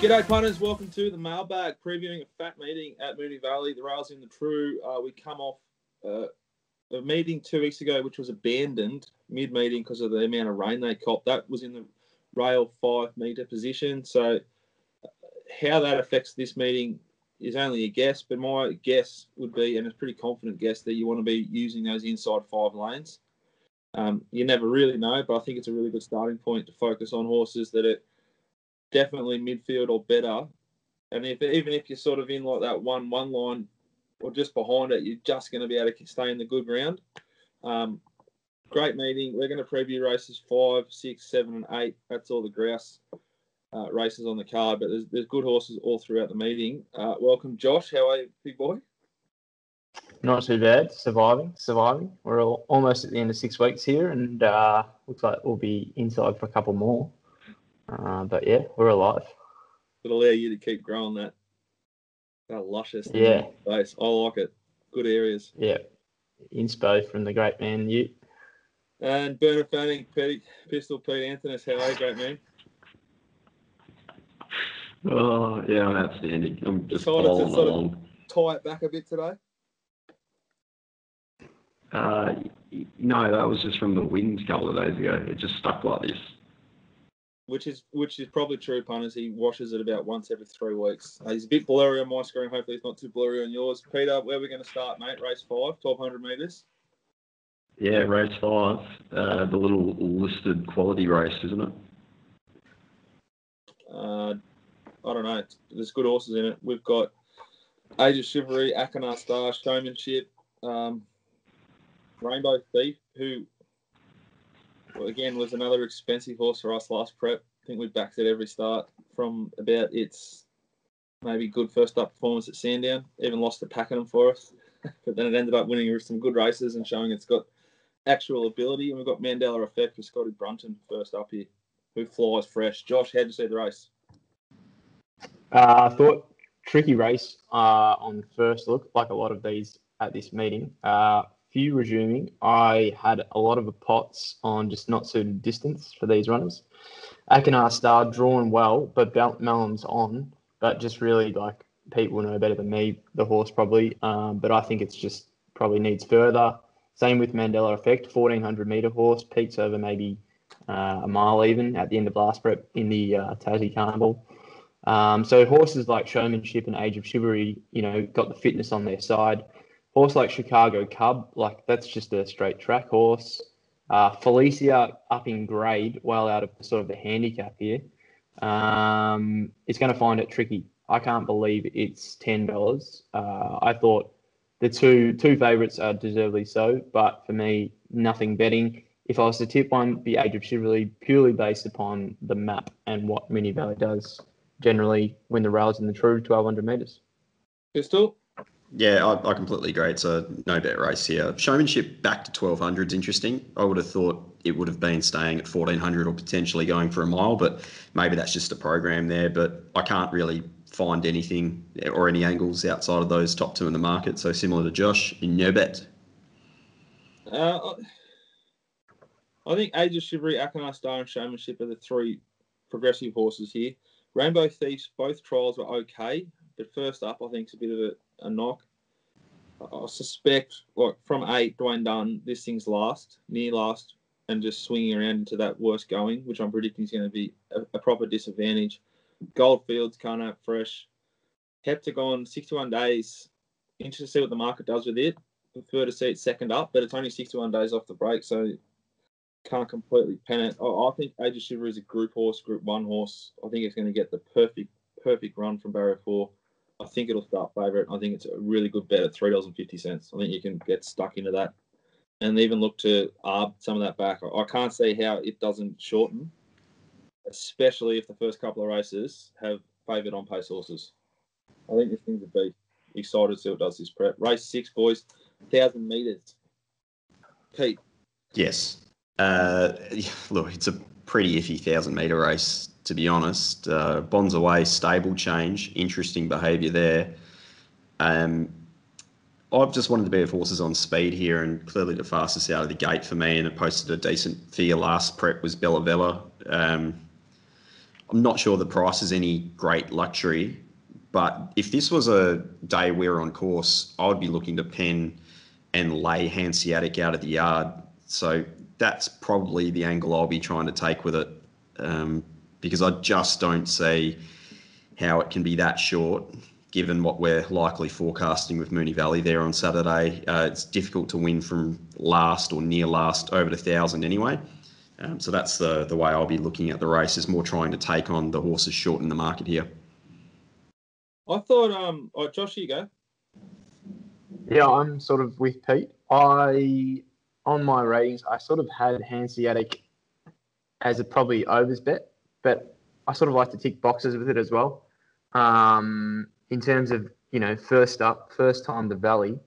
G'day, punters. Welcome to the mailbag previewing a fat meeting at Moonee Valley. The rails in the true. Uh, we come off uh, a meeting two weeks ago, which was abandoned mid meeting because of the amount of rain they copped. That was in the rail five metre position. So, uh, how that affects this meeting is only a guess, but my guess would be, and it's pretty confident guess, that you want to be using those inside five lanes. Um, you never really know, but I think it's a really good starting point to focus on horses that are definitely midfield or better. And if even if you're sort of in like that one one line or just behind it, you're just going to be able to stay in the good ground. Um, great meeting. We're going to preview races five, six, seven, and eight. That's all the grouse uh, races on the card, but there's, there's good horses all throughout the meeting. Uh, welcome, Josh. How are you, big boy? Not too bad. Surviving, surviving. We're all, almost at the end of six weeks here, and uh, looks like we'll be inside for a couple more. Uh, but yeah, we're alive. It'll allow you to keep growing that that luscious. Yeah. Base. I like it. Good areas. Yeah. Inspo from the great man you. And Bernard Fanning, Pete, Pistol Pete Anthony, how are you, great man? Oh yeah, I'm outstanding. I'm just Decided to following sort of- along. Tie it back a bit today. Uh, no, that was just from the winds a couple of days ago. It just stuck like this. Which is which is probably true, punters. He washes it about once every three weeks. Uh, he's a bit blurry on my screen. Hopefully, he's not too blurry on yours. Peter, where are we going to start, mate? Race five, 1200 metres. Yeah, race five, uh, the little listed quality race, isn't it? Uh, I don't know. There's good horses in it. We've got Age of Chivalry, Akanar Star, Showmanship, um, Rainbow Thief, who again was another expensive horse for us last prep. I think we backed it every start from about its maybe good first up performance at Sandown. Even lost to Pakenham for us, but then it ended up winning some good races and showing it's got actual ability. And we've got Mandela Effect for Scotty Brunton first up here, who flies fresh. Josh, how'd you see the race? Uh, I thought tricky race uh, on first look, like a lot of these at this meeting. Uh, few resuming. I had a lot of pots on just not suited distance for these runners. Akanar Star drawn well, but Bel- Mellon's on, but just really like people know better than me, the horse probably. Um, but I think it's just probably needs further. Same with Mandela Effect, 1400 meter horse, peaks over maybe uh, a mile even at the end of last prep in the uh, Tassie Carnival. Um, so horses like Showmanship and Age of Chivalry, you know, got the fitness on their side. Horse like Chicago Cub, like that's just a straight track horse. Uh, Felicia up in grade, well out of sort of the handicap here. Um, it's going to find it tricky. I can't believe it's ten dollars. Uh, I thought the two two favourites are deservedly so, but for me, nothing betting. If I was to tip one, the Age of Chivalry purely based upon the map and what Moonee Valley does generally when the rails in the true 1200 metres. Pistol? Yeah, I, I completely agree. It's a no bet race here. Showmanship back to 1200 is interesting. I would have thought it would have been staying at 1400 or potentially going for a mile, but maybe that's just a program there. But I can't really find anything or any angles outside of those top two in the market. So similar to Josh, in no bet. Uh, I think Age of Chivalry, Akanar Star, and Showmanship are the three progressive horses here. Rainbow Thieves, both trials were okay, but first up, I think, it's a bit of a, a knock. I suspect, like from eight, Dwayne Dunn, this thing's last, near last, and just swinging around into that worst going, which I'm predicting is going to be a, a proper disadvantage. Goldfields, Carnap, Fresh, Heptagon, 61 days. Interested to see what the market does with it. Prefer to see it second up, but it's only 61 days off the break, so can't completely pen it. I, I think Age of Shiver is a group horse, group one horse. I think it's going to get the perfect, perfect run from barrier four. I think it'll start favourite. I think it's a really good bet at three dollars and fifty cents. I think you can get stuck into that, and even look to arb some of that back. I, can't see how it doesn't shorten, especially if the first couple of races have favoured on pace horses. I think this thing's a beast. Excited to see what does this prep. Race six, boys, thousand meters. Pete, Yes. Uh, look, it's a pretty iffy thousand meter race, to be honest. Uh, Bonds away, stable change, interesting behaviour there. Um, I've just wanted to be of horses on speed here, and clearly the fastest out of the gate for me, and it posted a decent figure last prep was Bella Vella. Um, I'm not sure the price is any great luxury, but if this was a day we were on course, I would be looking to pen and lay Hanseatic out of the yard. So that's probably the angle I'll be trying to take with it, um, because I just don't see how it can be that short. Given what we're likely forecasting with Moonee Valley there on Saturday, uh, it's difficult to win from last or near last over the thousand anyway. Um, so that's the the way I'll be looking at the race is more trying to take on the horses short in the market here. I thought, um, oh, Josh, you go. Yeah, I'm sort of with Pete. I on my ratings, I sort of had Hanseatic as a probably overs bet, but I sort of like to tick boxes with it as well. Um, in terms of you know first up, first time the Valley,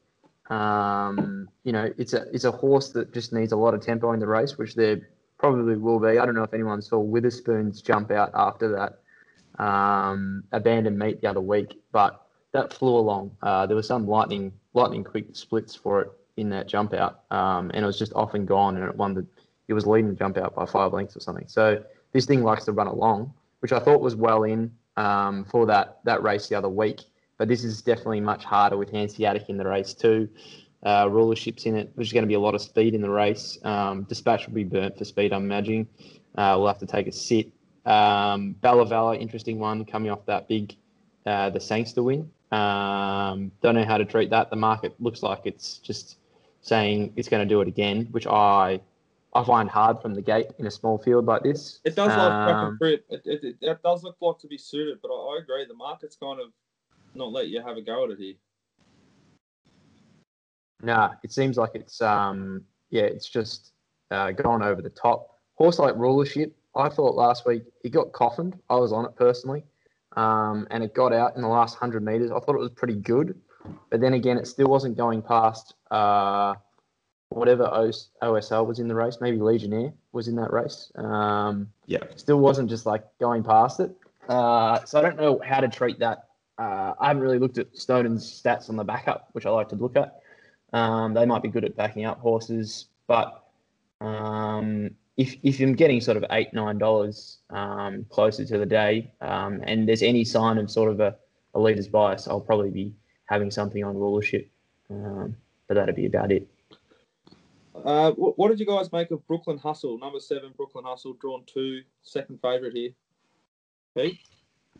um, you know it's a it's a horse that just needs a lot of tempo in the race, which there probably will be. I don't know if anyone saw Witherspoon's jump out after that um, abandoned meet the other week, but that flew along. Uh, there was some lightning lightning quick splits for it in that jump out, um, and it was just off and gone, and it won the. It was leading the jump out by five lengths or something. So this thing likes to run along, which I thought was well in um, for that that race the other week. But this is definitely much harder with Hanseatic in the race too. Uh, rulerships in it. There's going to be a lot of speed in the race. Um, Dispatch will be burnt for speed, I'm imagining. Uh, we'll have to take a sit. Um, Bella Vella, interesting one coming off that big, uh, the Sangster win. Um, don't know how to treat that. The market looks like it's just saying it's going to do it again, which I I find hard from the gate in a small field like this. It does look Um, it, it, it, it does look like to be suited, but I, I agree. The market's kind of not let you have a go at it here. Nah, it seems like it's um yeah, it's just uh, gone over the top. Horse like rulership, I thought last week it got coffined. I was on it personally, um, and it got out in the last hundred meters. I thought it was pretty good, but then again, it still wasn't going past uh, whatever OS, OSL was in the race. Maybe Legionnaire was in that race. Um, Yeah. still wasn't just like going past it. Uh, so I don't know how to treat that. Uh, I haven't really looked at Snowden's stats on the backup, which I like to look at. Um, they might be good at backing up horses, but um, if if I'm getting sort of eight nine dollars um, closer to the day, um, and there's any sign of sort of a, a leader's bias, I'll probably be having something on rulership. Um, but that'd be about it. Uh, what, what did you guys make of Brooklyn Hustle? Number seven, Brooklyn Hustle, drawn two, second favourite here. Pete?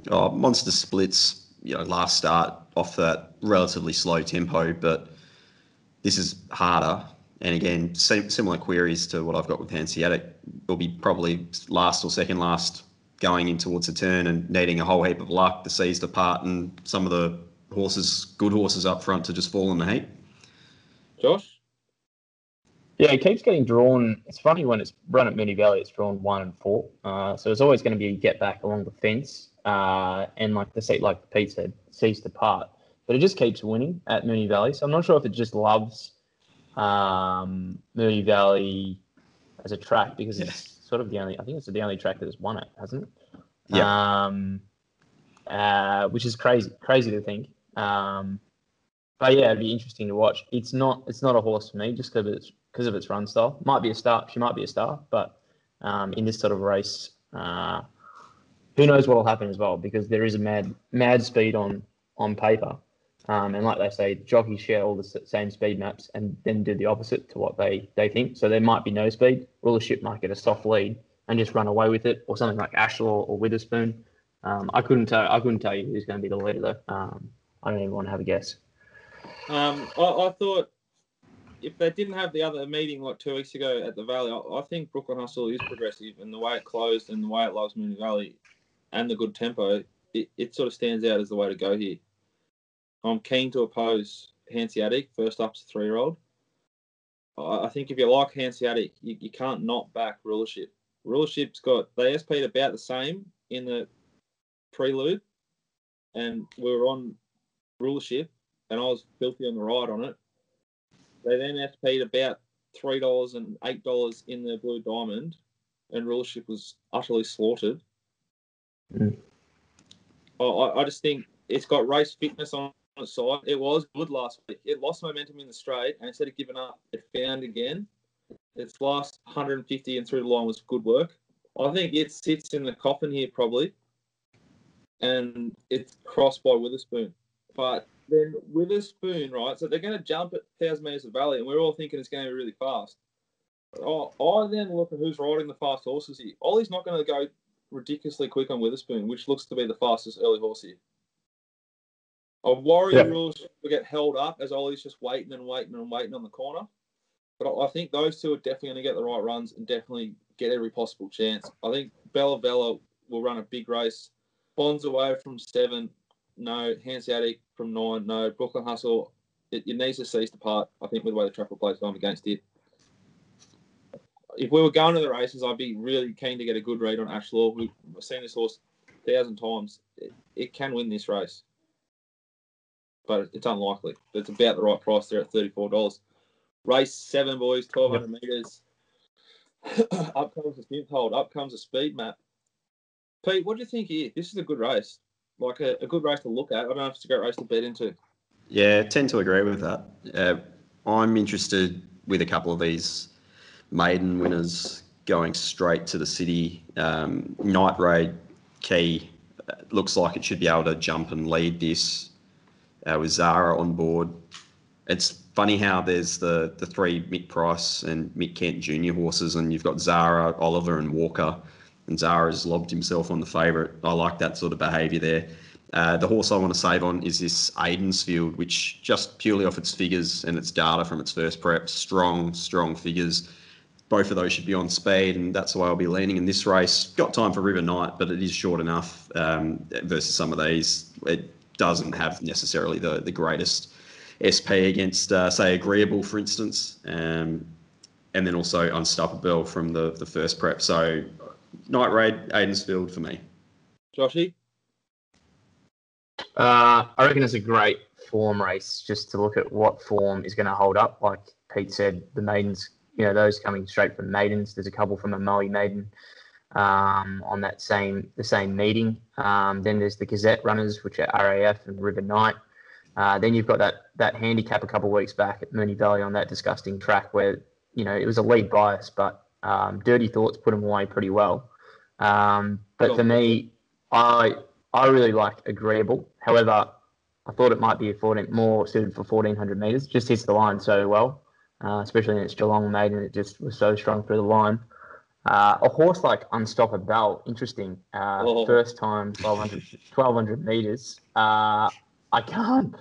Oh, monster splits, you know, last start off that relatively slow tempo, but this is harder. And again, sim- similar queries to what I've got with Hanseatic. Will be probably last or second last going in towards the turn and needing a whole heap of luck. To seize the seas depart and some of the horses, good horses up front, to just fall in the heap. Josh? Yeah, it keeps getting drawn. It's funny when it's run at Moonee Valley, it's drawn one and four. Uh, so it's always going to be a get back along the fence. Uh, and like the seat, like Pete said, sees the part. But it just keeps winning at Moonee Valley. So I'm not sure if it just loves um, Moonee Valley as a track because it's sort of the only, I think it's the only track that has won it, hasn't it? Yeah. Um, uh, which is crazy, crazy to think. Um, but yeah, it'd be interesting to watch. It's not, it's not a horse for me just because it's because of its run style. Might be a star. She might be a star, but um, in this sort of race, uh, who knows what will happen as well? Because there is a mad, mad speed on on paper, um, and like they say, jockeys share all the same speed maps and then do the opposite to what they they think. So there might be no speed. Rulership might get a soft lead and just run away with it, or something like Ashlaw or Witherspoon. Um, I couldn't tell. I couldn't tell you who's going to be the leader though. Um, I don't even want to have a guess. Um, I, I thought if they didn't have the other meeting like two weeks ago at the Valley, I, I think Brooklyn Hustle is progressive and the way it closed and the way it loves Moonee Valley and the good tempo, it, it sort of stands out as the way to go here. I'm keen to oppose Hanseatic, first up to three year old. I, I think if you like Hanseatic, you, you can't not back rulership. Rulership's got they SP'd about the same in the prelude, and we were on rulership, and I was filthy on the ride on it. They then SP'd about three dollars and eight dollars in the blue diamond, and rulership was utterly slaughtered. Mm. I, I I just think it's got race fitness on its side. It was good last week. It lost momentum in the straight, and instead of giving up, it found again. Its last 150 and through the line was good work. I think it sits in the coffin here probably, and it's crossed by Witherspoon. But then Witherspoon, right? So they're going to jump at thousand meters of valley, and we're all thinking it's going to be really fast. Oh, I then look at who's riding the fast horses here. Ollie's not going to go ridiculously quick on Witherspoon, which looks to be the fastest early horse here. I worry Yeah. rules will get held up as Ollie's just waiting and waiting and waiting on the corner. But I I think those two are definitely going to get the right runs and definitely get every possible chance. I think Bella Bella will run a big race. Bonds away from seven, no. Hanseatic from nine, no. Brooklyn Hustle, it, it needs to cease to part, I think, with the way the track will play time against it. If we were going to the races, I'd be really keen to get a good read on Ash Law. We've seen this horse a thousand times. It, it can win this race, but it's unlikely. But it's about the right price there at $34. Race seven, boys, 1200 metres. up comes the sprint hold, up comes the speed map. Pete, what do you think here? This is a good race. Like a, a good race to look at. I don't know if it's a great race to bet into. Yeah, tend to agree with that. Uh, I'm interested with a couple of these maiden winners going straight to the city. Um, Night Raid Key uh, looks like it should be able to jump and lead this uh, with Zahra on board. It's funny how there's the, the three Mick Price and Mick Kent Junior horses, and you've got Zahra, Oliver, and Walker. And Zahra's lobbed himself on the favourite. I like that sort of behaviour there. Uh, the horse I want to save on is this Aidensfield, which just purely off its figures and its data from its first prep, strong, strong figures. Both of those should be on speed, and that's why I'll be leaning in this race. Got time for River Knight, but it is short enough um, versus some of these. It doesn't have necessarily the, the greatest SP against, uh, say, Agreeable, for instance, um, and then also Unstoppable from the, the first prep. So, Night Raid, Aidensfield for me. Joshy? Uh, I reckon it's a great form race just to look at what form is going to hold up. Like Pete said, the maidens, you know, those coming straight from maidens. There's a couple from a Maui maiden um, on that same the same meeting. Um, then there's the Gazette runners, which are RAF and River Knight. Uh, then you've got that that handicap a couple of weeks back at Moonee Valley on that disgusting track where you know it was a lead bias, but um, Dirty Thoughts put them away pretty well. Um, but for me, I I really like Agreeable. However, I thought it might be a 14, more suited for 1400 metres. Just hits the line so well, uh, especially in its Geelong maiden. It just was so strong through the line. Uh, a horse like Unstoppable, interesting. Uh, Oh. First time 1200, 1200 metres. Uh, I can't.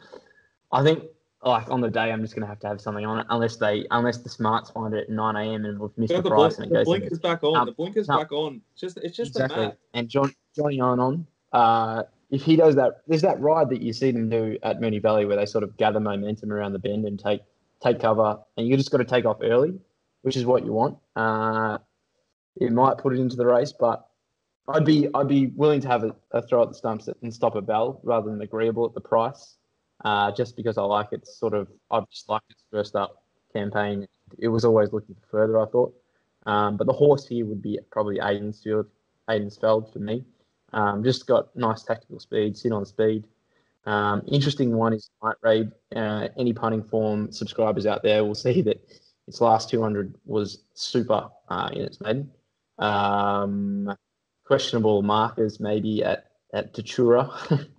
I think like on the day I'm just gonna have to have something on it unless they unless the smarts find it at 9 a.m. and we've missed the price blink, and it the goes. blinkers back on. Um, the blinkers no. back on. It's just it's just exactly. And John Johnny on on. Uh, if he does that, there's that ride that you see them do at Moonee Valley where they sort of gather momentum around the bend and take take cover, and you just got to take off early, which is what you want. Uh, it might put it into the race, but I'd be I'd be willing to have a, a throw at the stumps and stop a bell rather than agreeable at the price, uh, just because I like its sort of I just like its first up campaign. It was always looking further, I thought. Um, but the horse here would be probably Aidensfield, Aidensfeld for me. Um, just got nice tactical speed, sit on speed. Um, interesting one is Night Raid. Uh, any punting form subscribers out there will see that its last 200 was super uh, in its maiden. Um, questionable markers maybe at at Tatura,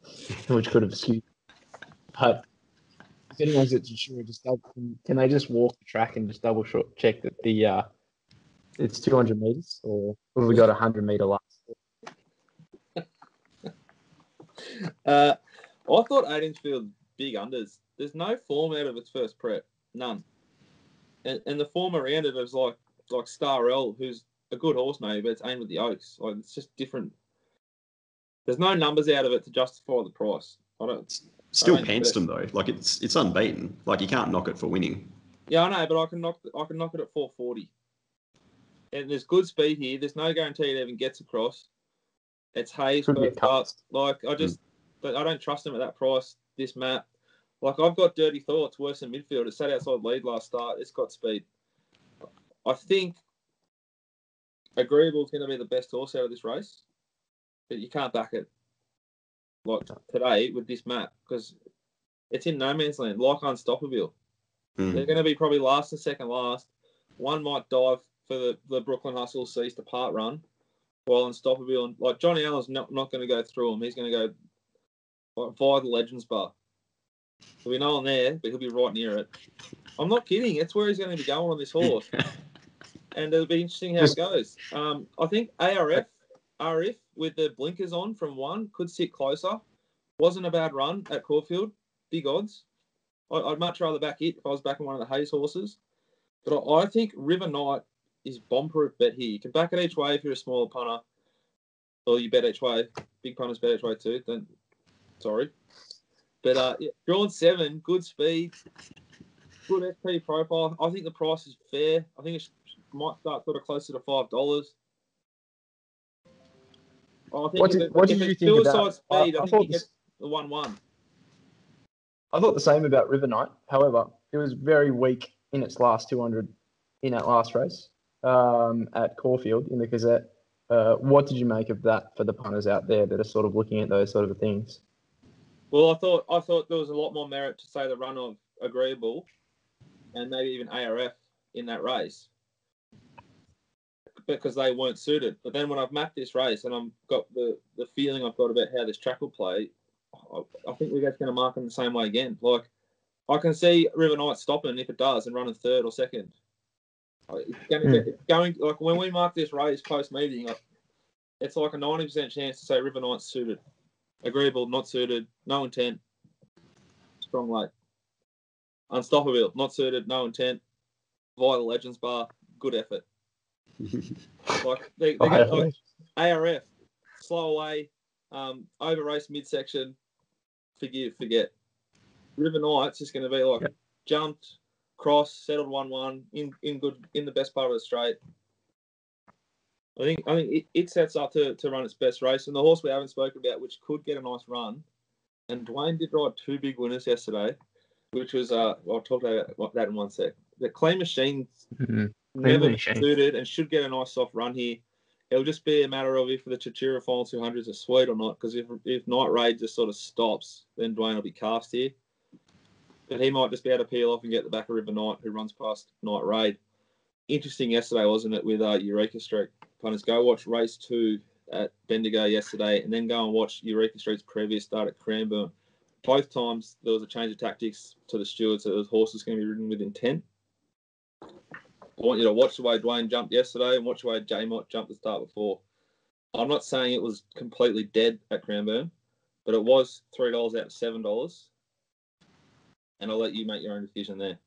which could have skewed. But if anyone's Tatura, just double, can they just walk the track and just double short check that the uh, it's 200 meters or have we got a 100 meter last? Uh, I thought Aidensfield big unders. There's no form out of its first prep, none. And, and the form around it is like like Star L, who's a good horse maybe, but it's aimed at the Oaks. Like it's just different. There's no numbers out of it to justify the price. I don't. Still I mean, pants them though. Like it's it's unbeaten. Like you can't knock it for winning. Yeah, I know, but I can knock I can knock it at 440. And there's good speed here. There's no guarantee it even gets across. It's Hayes Could get first Like I just, hmm. but I don't trust him at that price. This map, like I've got dirty thoughts worse than midfield. It sat outside lead last start. It's got speed. I think Agreeable is going to be the best horse out of this race, but you can't back it like today with this map because it's in no man's land, like unstoppable. Mm. They're going to be probably last and second last. One might dive for the, the Brooklyn Hustle sees to part run. while unstoppable. And like Johnny Allen's not, not going to go through him. He's going to go like, via the Legends Bar. There'll be no one there, but he'll be right near it. I'm not kidding. It's where he's going to be going on this horse. and it'll be interesting how it goes. Um, I think ARF, RF with the blinkers on from one could sit closer. Wasn't a bad run at Caulfield. Big odds. I, would much rather back it if I was backing one of the Hayes horses. But I, think River Knight is bomb proof bet here. You can back it each way if you're a smaller punter, or you bet each way. Big punters bet each way too. Don't, sorry. But uh, yeah, drawn seven, good speed, good SP profile. I think the price is fair. I think it might start sort of closer to five dollars. What did, it, what did you think about? Speed, I, I, I think this, the one-one. I thought the same about River Knight. However, it was very weak in its last 200 in that last race um, at Caulfield in the Gazette. Uh, what did you make of that for the punters out there that are sort of looking at those sort of things? Well, I thought I thought there was a lot more merit to say the run of agreeable, and maybe even ARF in that race because they weren't suited. But then when I've mapped this race and I've got the, the feeling I've got about how this track will play, I, I think we're going to mark them the same way again. Like I can see River Knight stopping if it does and running third or second. It's going to get, it's going like when we mark this race post meeting, it's like a ninety percent chance to say River Knight's suited, agreeable, not suited, no intent, strong late, unstoppable, not suited, no intent, via the Legends bar, good effort. Like they, they got like ARF, slow away, um, over race midsection, forgive, forget. River Knight's is going to be like jumped, cross, settled one-one in in good in the best part of the straight. I think I think it, it sets up to, to run its best race, and the horse we haven't spoken about, which could get a nice run, and Dwayne did ride two big winners yesterday, which was uh I'll talk about that in one sec. The Clean Machine mm-hmm. Never suited and should get a nice soft run here. It'll just be a matter of if the Tatura final 200s are sweet or not, because if if Night Raid just sort of stops, then Dwayne will be cast here. But he might just be able to peel off and get the back of River Knight, who runs past Night Raid. Interesting yesterday, wasn't it, with uh, Eureka Street? Punters, go watch race two at Bendigo yesterday, and then go and watch Eureka Street's previous start at Cranbourne. Both times there was a change of tactics to the stewards, so those horses going to be ridden with intent. I want you to watch the way Dwayne jumped yesterday and watch the way J Mott jumped the start before. I'm not saying it was completely dead at Cranbourne, but it was three dollars out of seven dollars. And I'll let you make your own decision there.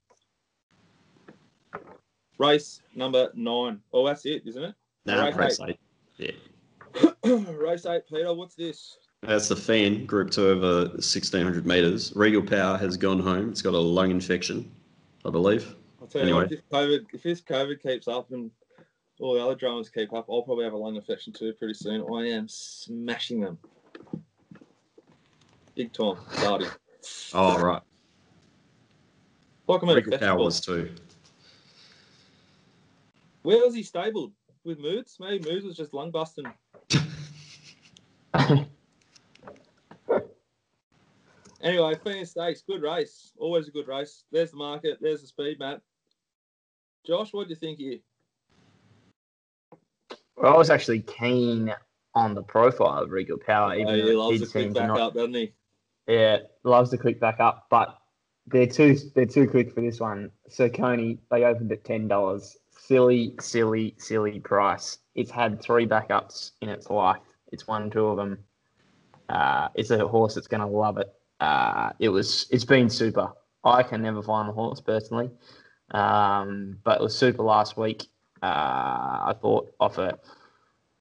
Race number nine. Oh, that's it, isn't it? No, race, race eight. eight. Yeah. race eight, Peter. What's this? That's the Fan Group Two over 1600 meters. Regal Power has gone home. It's got a lung infection, I believe tell anyway. you what, if COVID, if this COVID keeps up and all the other dramas keep up, I'll probably have a lung infection too pretty soon. I am smashing them. Big time, starting. Oh, right. Like I'm at a was too. Where was he stabled? With Moods? Maybe Moods was just lung busting. anyway, Feehan Stakes, good race. Always a good race. There's the market. There's the speed, Matt. Josh, what do you think here? Well, I was actually keen on the profile of Regal Power. Even oh, he loves to click back not, up, doesn't he? Yeah, loves to click back up, but they're too they're too quick for this one. So Coney, they opened at ten dollars. Silly, silly, silly price. It's had three backups in its life. It's won two of them. Uh, it's a horse that's going to love it. Uh, it was. It's been super. I can never find the horse personally. Um, but it was super last week. Uh, I thought off a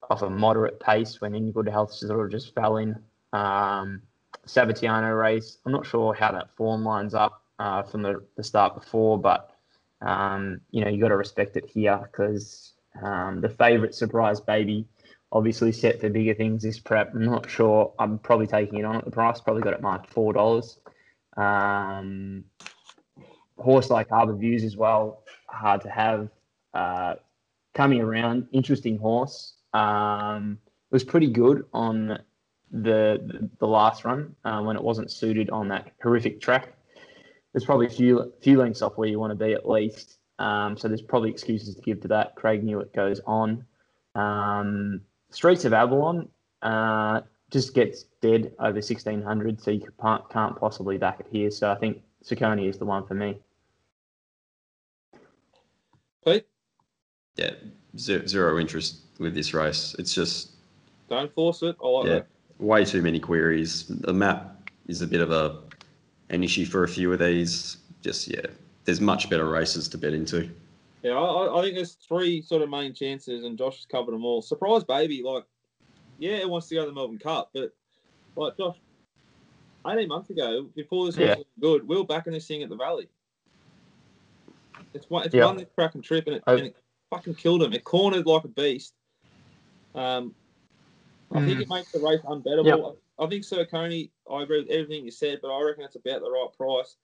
off a moderate pace when in good health sort of just fell in. Um, Sabatiano race. I'm not sure how that form lines up uh, from the, the start before, but um, you know you got to respect it here because um, the favourite surprise baby obviously set for bigger things this prep. I'm not sure. I'm probably taking it on at the price. Probably got it marked four dollars. Um, horse like Harbour Views as well, hard to have. Uh, coming around, interesting horse. Um, was pretty good on the the, last run uh, when it wasn't suited on that horrific track. There's probably a few few lengths off where you want to be at least. Um, so there's probably excuses to give to that. Craig Newitt goes on. Um, Streets of Avalon uh, just gets dead over 1600, so you can't, can't possibly back it here. So I think Saccone is the one for me. Pete, Yeah, zero, zero interest with this race. It's just don't force it. I like yeah, that. way too many queries. The map is a bit of a an issue for a few of these. Just yeah, there's much better races to bet into. Yeah, I, I- I think there's three sort of main chances, and Josh has covered them all. Surprise, baby! Like, yeah, it wants to go to the Melbourne Cup, but like Josh, 18 months ago, before this Yeah. was good, we were backing this thing at the Valley. It's one, it's Yeah. won this crack and trip, and it, I- and it fucking killed him. It cornered like a beast. Um, I think Mm. it makes the race unbettable. I think Sir Coney, I agree with everything you said, but I reckon it's about the right price.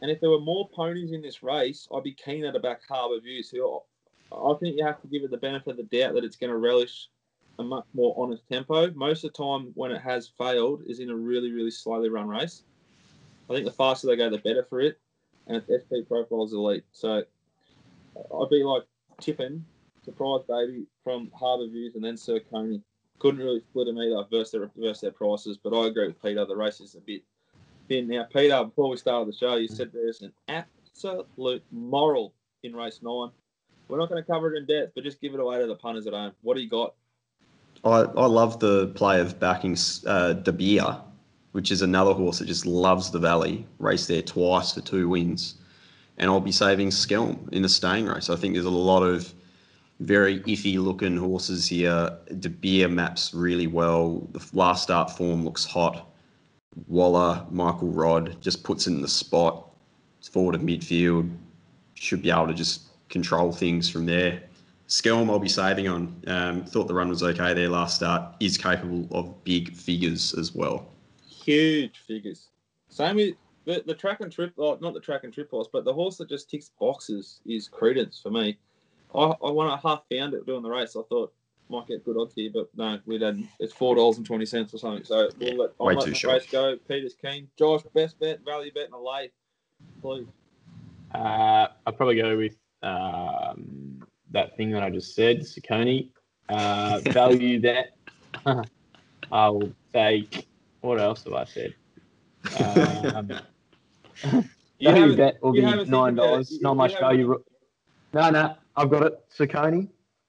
And if there were more ponies in this race, I'd be keener to back Harbour View. So I think you have to give it the benefit of the doubt that it's going to relish a much more honest tempo. Most of the time, when it has failed, is in a really, really slowly run race. I think the faster they go, the better for it. And its SP profile is elite. So I'd be like tipping, surprise baby, from Harbour Views and then Sir Coney. Couldn't really split them either versus their, versus their prices, but I agree with Peter. The race is a bit thin. Now, Peter, before we started the show, you said there's an absolute moral in race nine. We're not going to cover it in depth, but just give it away to the punters at home. What do you got? I, I love the play of backing uh, De Beer, which is another horse that just loves the Valley. Raced there twice for two wins, and I'll be saving Skelm in the staying race. I think there's a lot of very iffy looking horses here. De Beer maps really well. The last start form looks hot. Waller, Michael Rodd just puts in the spot. It's forward of midfield. Should be able to just control things from there. Skelm I'll be saving on. Um, thought the run was okay there last start. Is capable of big figures as well. Huge figures. Same with the, the track and trip, oh, not the track and trip horse, but the horse that just ticks boxes is Credence for me. I, I won a half found it doing the race. I thought might get good odds here, but no, we didn't. It's four dollars and twenty cents or something. So we'll let, I'll way let too the short. race go. Peter's keen. Josh, best bet, value bet, and a lay, please. Uh, I'd probably go with um, that thing that I just said, Saccone. Uh, value that. I'll take. What else have I said? Um, You value bet will be nine think about it. dollars. Not much haven't- value. No, no, I've got it. Saccone,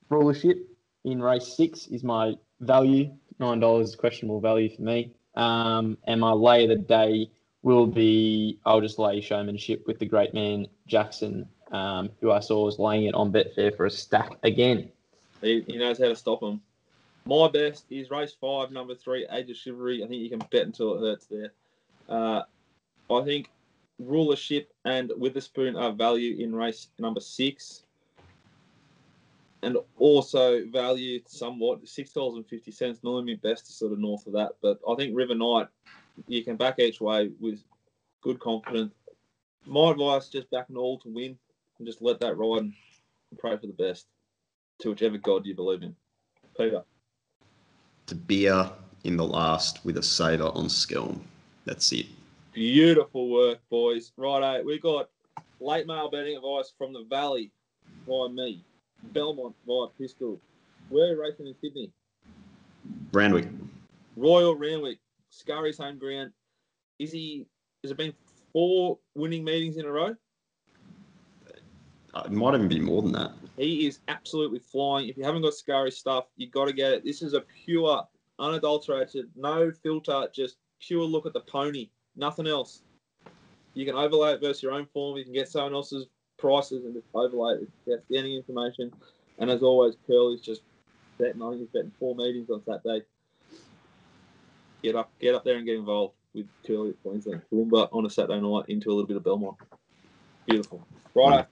rulership in race six is my value. Nine dollars is questionable value for me. Um, and my lay of the day will be I'll just lay showmanship with the great man Jackson, um, who I saw was laying it on Betfair for a stack again. He, he knows how to stop them. My best is race five, number three, Age of Chivalry. I think you can bet until it hurts there. Uh, I think rulership and Witherspoon are value in race number six. And also value somewhat six dollars and fifty cents. Normally, best is sort of north of that, but I think River Knight you can back each way with good confidence. My advice: just back an all to win, and just let that ride and pray for the best to whichever god you believe in. Peter. De Beer in the last with a saver on Skelm. That's it. Beautiful work, boys. Righto, we got late mail betting advice from the Valley by me, Belmont by Pistol. Where are you racing in Sydney. Randwick. Royal Randwick, Scurry's home ground. Is he? Has it been four winning meetings in a row? Uh, It might even be more than that. He is absolutely flying. If you haven't got Scary stuff, you got to get it. This is a pure, unadulterated, no filter, just pure look at the pony. Nothing else. You can overlay it versus your own form. You can get someone else's prices and just overlay it. It's outstanding information. And as always, Curly's just betting. I think he's betting four meetings on Saturday. Get up, get up there and get involved with Curly at Queensland. Toowoomba on a Saturday night into a little bit of Belmont. Beautiful. Right.